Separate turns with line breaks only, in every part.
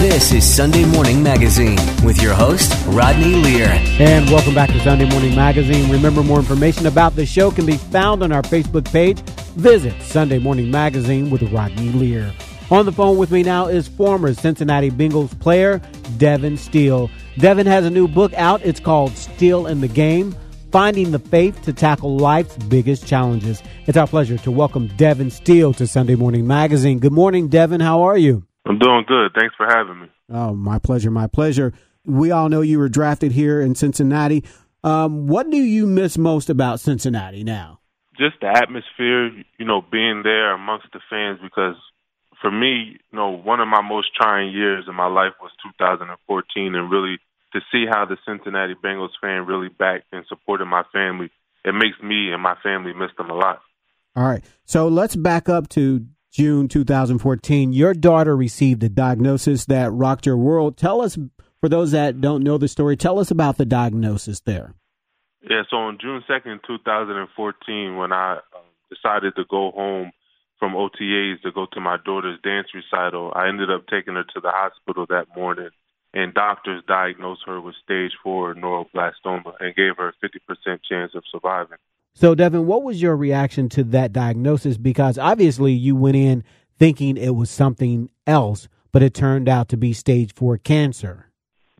This is Sunday Morning Magazine with your host, Rodney Lear.
And welcome back to Sunday Morning Magazine. Remember, more information about the show can be found on our Facebook page. Visit Sunday Morning Magazine with Rodney Lear. On the phone with me now is former Cincinnati Bengals player Devon Still. Devon has a new book out. It's called Still in the Game Finding the Faith to Tackle Life's Biggest Challenges. It's our pleasure to welcome Devon Still to Sunday Morning Magazine. Good morning, Devon. How are you?
I'm doing good. Thanks for having me.
Oh, my pleasure. My pleasure. We all know you were drafted here in Cincinnati. Um, what do you miss most about Cincinnati now?
Just the atmosphere, you know, being there amongst the fans because for me, you know, one of my most trying years in my life was 2014 and really to see how the Cincinnati Bengals fan really backed and supported my family, it makes me and my family miss them a lot.
All right. So let's back up to June 2014. Your daughter received a diagnosis that rocked your world. Tell us, for those that don't know the story, tell us about the diagnosis there.
Yeah, so on June 2nd, 2014, when I um, decided to go home from OTAs to go to my daughter's dance recital, I ended up taking her to the hospital that morning and doctors diagnosed her with stage four neuroblastoma and gave her a 50% chance of surviving.
So, Devon, what was your reaction to that diagnosis? Because obviously you went in thinking it was something else, but it turned out to be stage four cancer.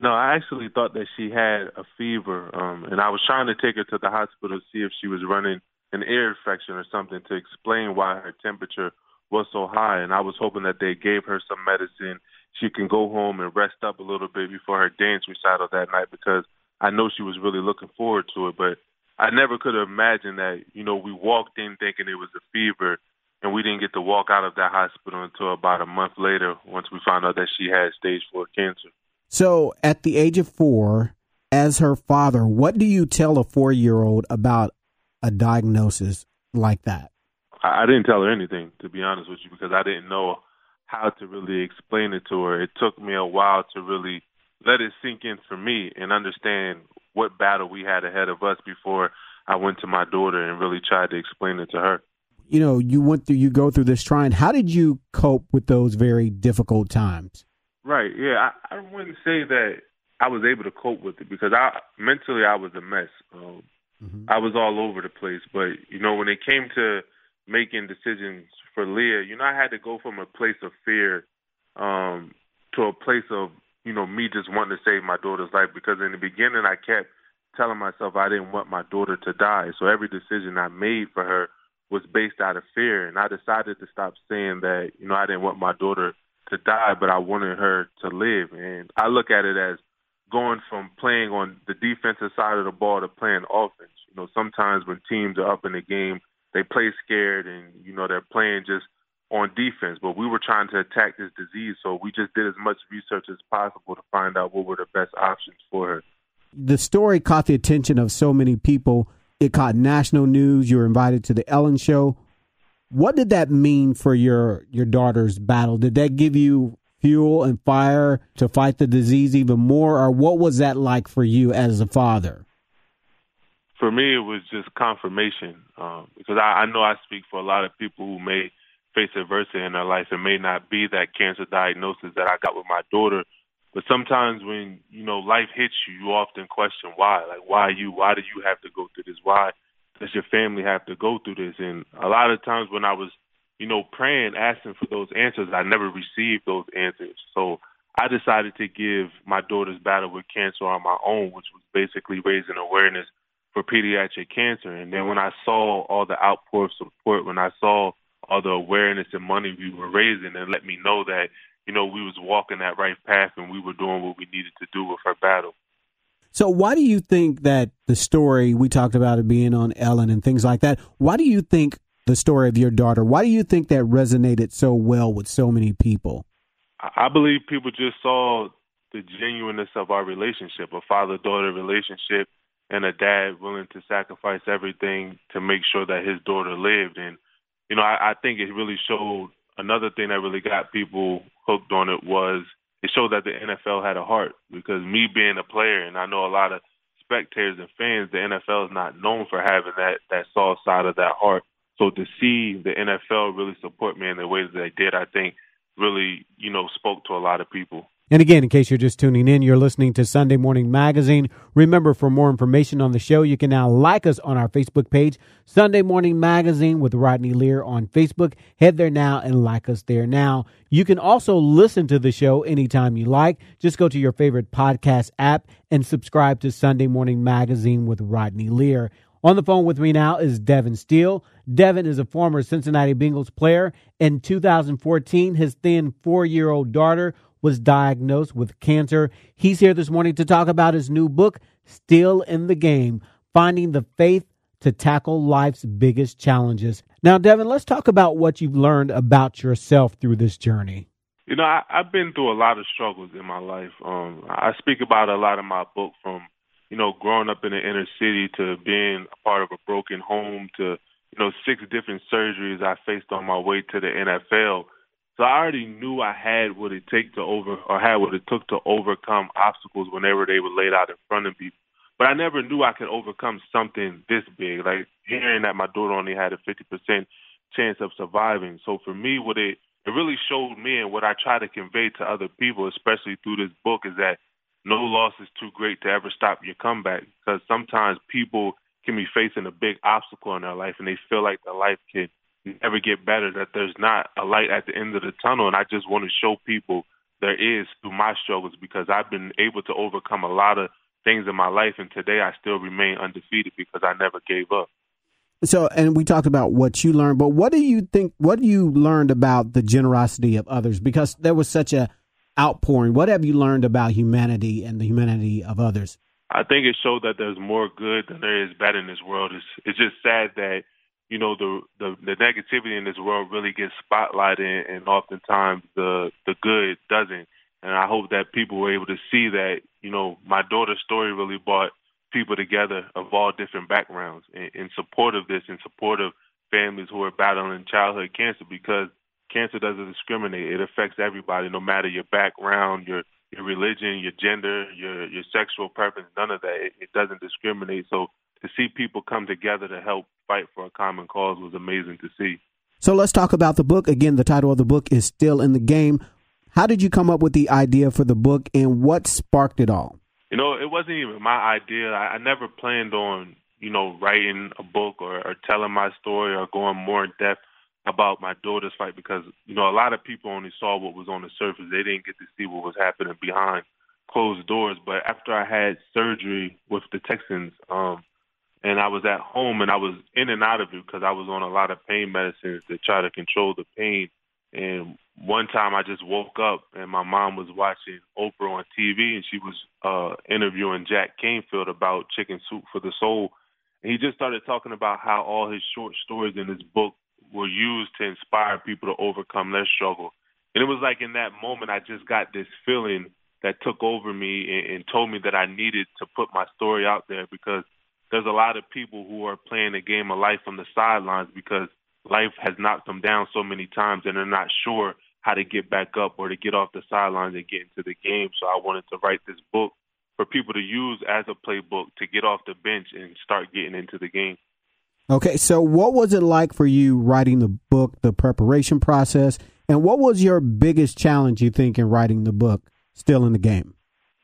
No, I actually thought that she had a fever, um, and I was trying to take her to the hospital to see if she was running an ear infection or something to explain why her temperature was so high. And I was hoping that they gave her some medicine she can go home and rest up a little bit before her dance recital that night because I know she was really looking forward to it. But I never could have imagined that, you know, we walked in thinking it was a fever and we didn't get to walk out of that hospital until about a month later once we found out that she had stage four cancer.
So at the age of four, as her father, what do you tell a four year old about a diagnosis like that?
I didn't tell her anything, to be honest with you, because I didn't know how to really explain it to her. It took me a while to really let it sink in for me and understand what battle we had ahead of us before I went to my daughter and really tried to explain it to her.
You know, you went through, you go through this trying. How did you cope with those very difficult times?
Right. Yeah. I, I wouldn't say that I was able to cope with it because I mentally I was a mess. Um, mm-hmm. I was all over the place. But you know, when it came to making decisions for Leah, you know, I had to go from a place of fear um, to a place of, you know, me just wanting to save my daughter's life because in the beginning I kept telling myself I didn't want my daughter to die. So every decision I made for her was based out of fear. And I decided to stop saying that, you know, I didn't want my daughter to die, but I wanted her to live. And I look at it as going from playing on the defensive side of the ball to playing offense. You know, sometimes when teams are up in the game, they play scared and you know they're playing just on defense. But we were trying to attack this disease, so we just did as much research as possible to find out what were the best options for her.
The story caught the attention of so many people. It caught national news. You were invited to the Ellen Show. What did that mean for your your daughter's battle? Did that give you fuel and fire to fight the disease even more, or what was that like for you as a father?
for me, it was just confirmation um, because I, I know I speak for a lot of people who may face adversity in their life. It may not be that cancer diagnosis that I got with my daughter, but sometimes when you know life hits you, you often question why. Like, why you? Why do you have to go through this? Why does your family have to go through this? And a lot of times when I was, you know, praying, asking for those answers, I never received those answers. So I decided to give my daughter's battle with cancer on my own, which was basically raising awareness for pediatric cancer. And then when I saw all the outpour of support, when I saw all the awareness and money we were raising, and let me know that you know we was walking that right path and we were doing what we needed to do with her battle.
So why do you think that the story we talked about it being on Ellen and things like that? Why do you think the story of your daughter? Why do you think that resonated so well with so many people?
I believe people just saw the genuineness of our relationship, a father daughter relationship, and a dad willing to sacrifice everything to make sure that his daughter lived. And, you know, I, I think it really showed another thing that really got people hooked on it was it showed that the NFL had a heart because me being a player, and I know a lot of spectators and fans, the NFL is not known for having that, that soft side of that heart. So to see the NFL really support me in the ways that they did, I think really, you know, spoke to a lot of people.
And again, in case you're just tuning in, you're listening to Sunday Morning Magazine. Remember, for more information on the show, you can now like us on our Facebook page, Sunday Morning Magazine with Rodney Lear on Facebook. Head there now and like us there now. You can also listen to the show anytime you like. Just go to your favorite podcast app and subscribe to Sunday Morning Magazine with Rodney Lear. On the phone with me now is Devon Still. Devon is a former Cincinnati Bengals player. In 2014, his thin four year old daughter was diagnosed with cancer. He's here this morning to talk about his new book, Still in the Game Finding the Faith to Tackle Life's Biggest Challenges. Now, Devon, let's talk about what you've learned about yourself through this journey.
You know, I, I've been through a lot of struggles in my life. Um, I speak about a lot in my book from, you know, growing up in the inner city to being a part of a broken home to, you know, six different surgeries I faced on my way to the NFL so I already knew I had what it take to over or had what it took to overcome obstacles whenever they were laid out in front of me. But I never knew I could overcome something this big. Like hearing that my daughter only had a 50% chance of surviving. So for me, what it it really showed me and what I try to convey to other people, especially through this book, is that no loss is too great to ever stop your comeback. Because sometimes people can be facing a big obstacle in their life and they feel like their life can ever get better, that there's not a light at the end of the tunnel. And I just want to show people there is through my struggles because I've been able to overcome a lot of things in my life. And today I still remain undefeated because I never gave up.
So, and we talked about what you learned, but what do you think, what you learned about the generosity of others? Because there was such a outpouring. What have you learned about humanity and the humanity of others?
I think it showed that there's more good than there is bad in this world. It's, it's just sad that you know the, the the negativity in this world really gets spotlighted, and oftentimes the the good doesn't. And I hope that people were able to see that you know my daughter's story really brought people together of all different backgrounds in, in support of this, in support of families who are battling childhood cancer, because cancer doesn't discriminate. It affects everybody, no matter your background, your your religion, your gender, your your sexual preference. None of that. It, it doesn't discriminate. So to see people come together to help fight for a common cause was amazing to see.
So let's talk about the book. Again, the title of the book is Still in the Game. How did you come up with the idea for the book and what sparked it all?
You know, it wasn't even my idea. I, I never planned on, you know, writing a book or, or telling my story or going more in depth about my daughter's fight because, you know, a lot of people only saw what was on the surface. They didn't get to see what was happening behind closed doors. But after I had surgery with the Texans, um, and I was at home and I was in and out of it because I was on a lot of pain medicines to try to control the pain. And one time I just woke up and my mom was watching Oprah on TV and she was uh interviewing Jack Canfield about chicken soup for the soul. And he just started talking about how all his short stories in his book were used to inspire people to overcome their struggle. And it was like in that moment I just got this feeling that took over me and, and told me that I needed to put my story out there because there's a lot of people who are playing the game of life on the sidelines because life has knocked them down so many times and they're not sure how to get back up or to get off the sidelines and get into the game. So I wanted to write this book for people to use as a playbook to get off the bench and start getting into the game.
Okay, so what was it like for you writing the book, the preparation process, and what was your biggest challenge you think in writing the book, Still in the Game?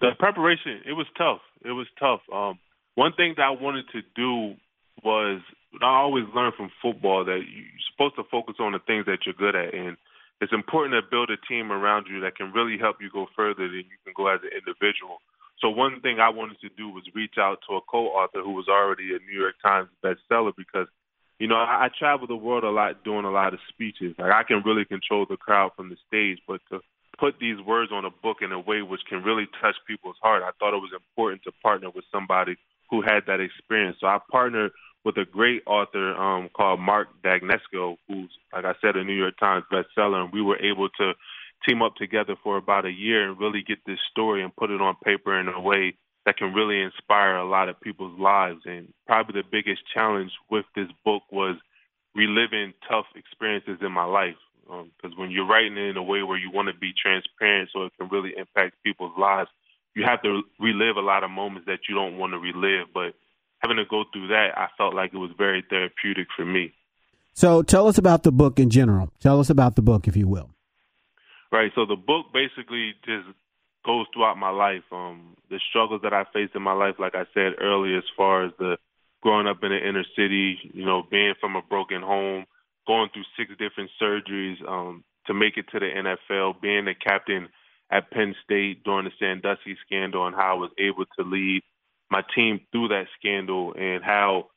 The preparation, it was tough. It was tough. Um, one thing that I wanted to do was I always learned from football that you're supposed to focus on the things that you're good at, and it's important to build a team around you that can really help you go further than you can go as an individual. So one thing I wanted to do was reach out to a co-author who was already a New York Times bestseller because, you know, I, I travel the world a lot doing a lot of speeches. Like I can really control the crowd from the stage, but to put these words on a book in a way which can really touch people's heart, I thought it was important to partner with somebody who had that experience. So I partnered with a great author um, called Mark Dagostino, who's, like I said, a New York Times bestseller, and we were able to team up together for about a year and really get this story and put it on paper in a way that can really inspire a lot of people's lives. And probably the biggest challenge with this book was reliving tough experiences in my life. Because um, when you're writing it in a way where you want to be transparent so it can really impact people's lives, you have to relive a lot of moments that you don't want to relive. But having to go through that, I felt like it was very therapeutic for me.
So tell us about the book in general. Tell us about the book, if you will.
Right. So the book basically just goes throughout my life. Um, the struggles that I faced in my life, like I said earlier, as far as the growing up in the inner city, you know, being from a broken home, going through six different surgeries um, to make it to the NFL, being the captain at Penn State during the Sandusky scandal, and how I was able to lead my team through that scandal, and how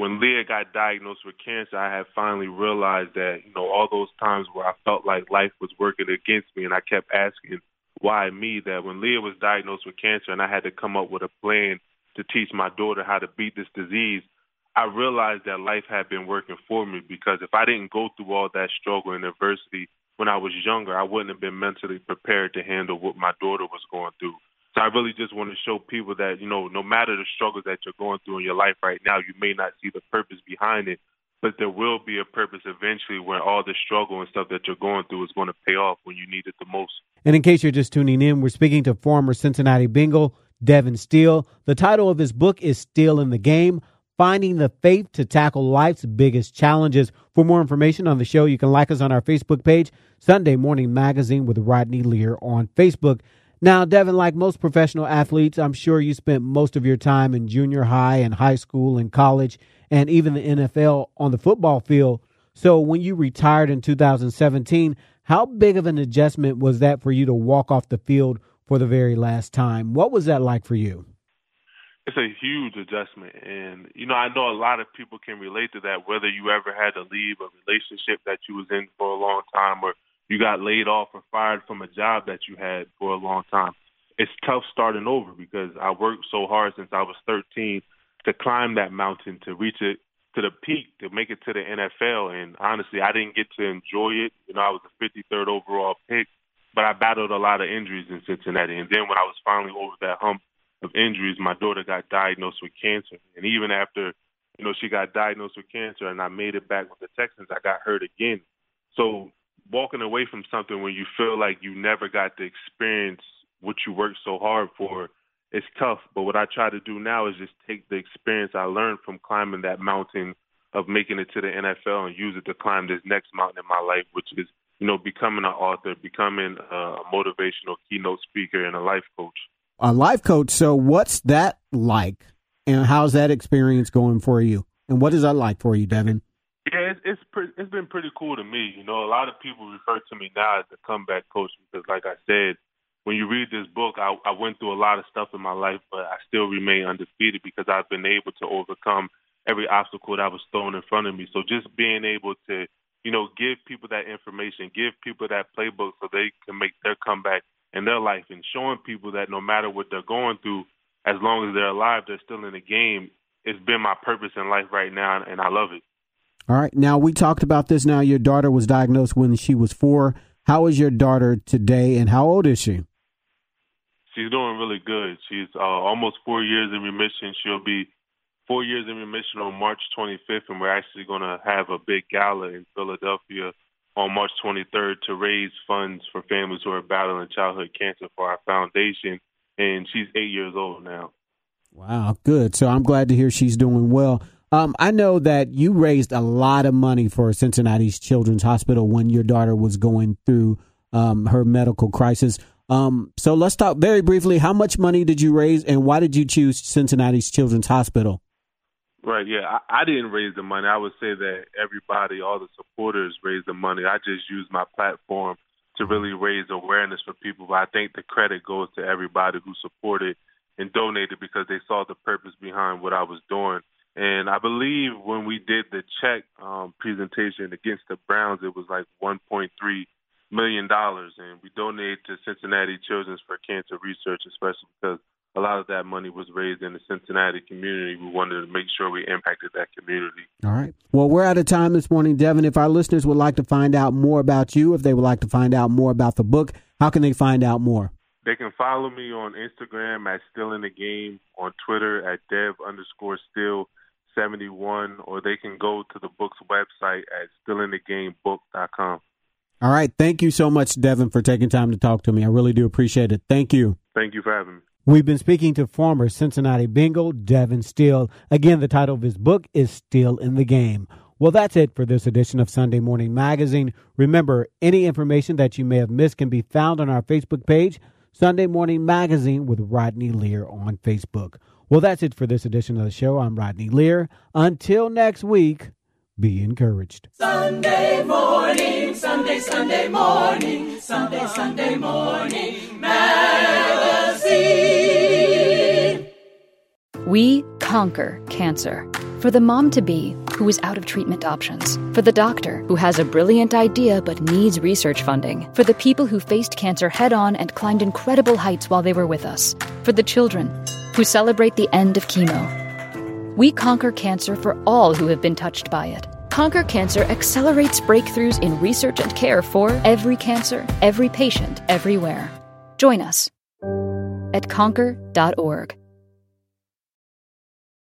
when Leah got diagnosed with cancer, I had finally realized that, you know, all those times where I felt like life was working against me and I kept asking, why me, that when Leah was diagnosed with cancer and I had to come up with a plan to teach my daughter how to beat this disease, I realized that life had been working for me because if I didn't go through all that struggle and adversity when I was younger, I wouldn't have been mentally prepared to handle what my daughter was going through. So I really just want to show people that, you know, no matter the struggles that you're going through in your life right now, you may not see the purpose behind it, but there will be a purpose eventually when all the struggle and stuff that you're going through is going to pay off when you need it the most.
And in case you're just tuning in, we're speaking to former Cincinnati Bengal Devon Still. The title of his book is Still in the Game Finding the Faith to Tackle Life's Biggest Challenges. For more information on the show, you can like us on our Facebook page, Sunday Morning Magazine with Rodney Lear on Facebook. Now, Devon, like most professional athletes, I'm sure you spent most of your time in junior high and high school and college and even the NFL on the football field. So when you retired in 2017, how big of an adjustment was that for you to walk off the field for the very last time? What was that like for you?
It's a huge adjustment. And, you know, I know a lot of people can relate to that, whether you ever had to leave a relationship that you was in for a long time or you got laid off or fired from a job that you had for a long time. It's tough starting over because I worked so hard since I was 13 to climb that mountain, to reach it to the peak, to make it to the NFL. And honestly, I didn't get to enjoy it. You know, I was the 53rd overall pick, but I battled a lot of injuries in Cincinnati. And then when I was finally over that hump of injuries, my daughter got diagnosed with cancer. And even after, you know, she got diagnosed with cancer and I made it back with the Texans, I got hurt again. So walking away from something when you feel like you never got to experience what you worked so hard for, it's tough. But what I try to do now is just take the experience I learned from climbing that mountain of making it to the NFL and use it to climb this next mountain in my life, which is, you know, becoming an author, becoming a motivational keynote speaker, and a life coach.
A life coach. So, what's that like? And how's that experience going for you? And what is that like for you, Devon?
Yeah, it's it's, pre- it's been pretty cool to me. You know, a lot of people refer to me now as the comeback coach because, like I said, when you read this book, I, I went through a lot of stuff in my life, but I still remain undefeated because I've been able to overcome every obstacle that was thrown in front of me. So just being able to, you know, give people that information, give people that playbook so they can make their comeback in their life and showing people that no matter what they're going through, as long as they're alive, they're still in the game. It's been my purpose in life right now, and I love it.
All right. Now, we talked about this. Now, your daughter was diagnosed when she was four. How is your daughter today, and how old is she?
She's doing really good. She's uh, almost four years in remission. She'll be four years in remission on March 25th, and we're actually going to have a big gala in Philadelphia on March 23rd to raise funds for families who are battling childhood cancer for our foundation. And she's eight years old now.
Wow, good. So I'm glad to hear she's doing well. Um, I know that you raised a lot of money for Cincinnati's Children's Hospital when your daughter was going through um, her medical crisis. Um, so let's talk very briefly. How much money did you raise, and why did you choose Cincinnati's Children's Hospital?
Right. Yeah, I, I didn't raise the money. I would say that everybody, all the supporters, raised the money. I just used my platform to really raise awareness for people. But I think the credit goes to everybody who supported and donated because they saw the purpose behind what I was doing. And I believe when we did the check um, presentation against the Browns, it was like 1.3 million dollars, and we donated to Cincinnati Children's for Cancer Research, especially because a lot of that money was raised in the Cincinnati community. We wanted to make sure we impacted that community.
All right. Well, we're out of time this morning, Devon. If our listeners would like to find out more about you, if they would like to find out more about the book, how can they find out more?
They can follow me on Instagram at Still in the Game, on Twitter at Dev underscore Still 71, or they can go to the book's website at stillinthegamebook.com.
All right. Thank you so much, Devon, for taking time to talk to me. I really do appreciate it. Thank you.
Thank you for having me.
We've been speaking to former Cincinnati Bengal Devon Still. Again, the title of his book is Still in the Game. Well, that's it for this edition of Sunday Morning Magazine. Remember, any information that you may have missed can be found on our Facebook page, Sunday Morning Magazine with Rodney Lear on Facebook. Well, that's it for this edition of the show. I'm Rodney Lear. Until next week, be encouraged.
Sunday morning, Sunday, Sunday morning, Sunday, Sunday morning, magazine.
We conquer cancer. For the mom to be who is out of treatment options. For the doctor who has a brilliant idea but needs research funding. For the people who faced cancer head on and climbed incredible heights while they were with us. For the children who celebrate the end of chemo. We conquer cancer for all who have been touched by it. Conquer Cancer accelerates breakthroughs in research and care for every cancer, every patient, everywhere. Join us at conquer.org.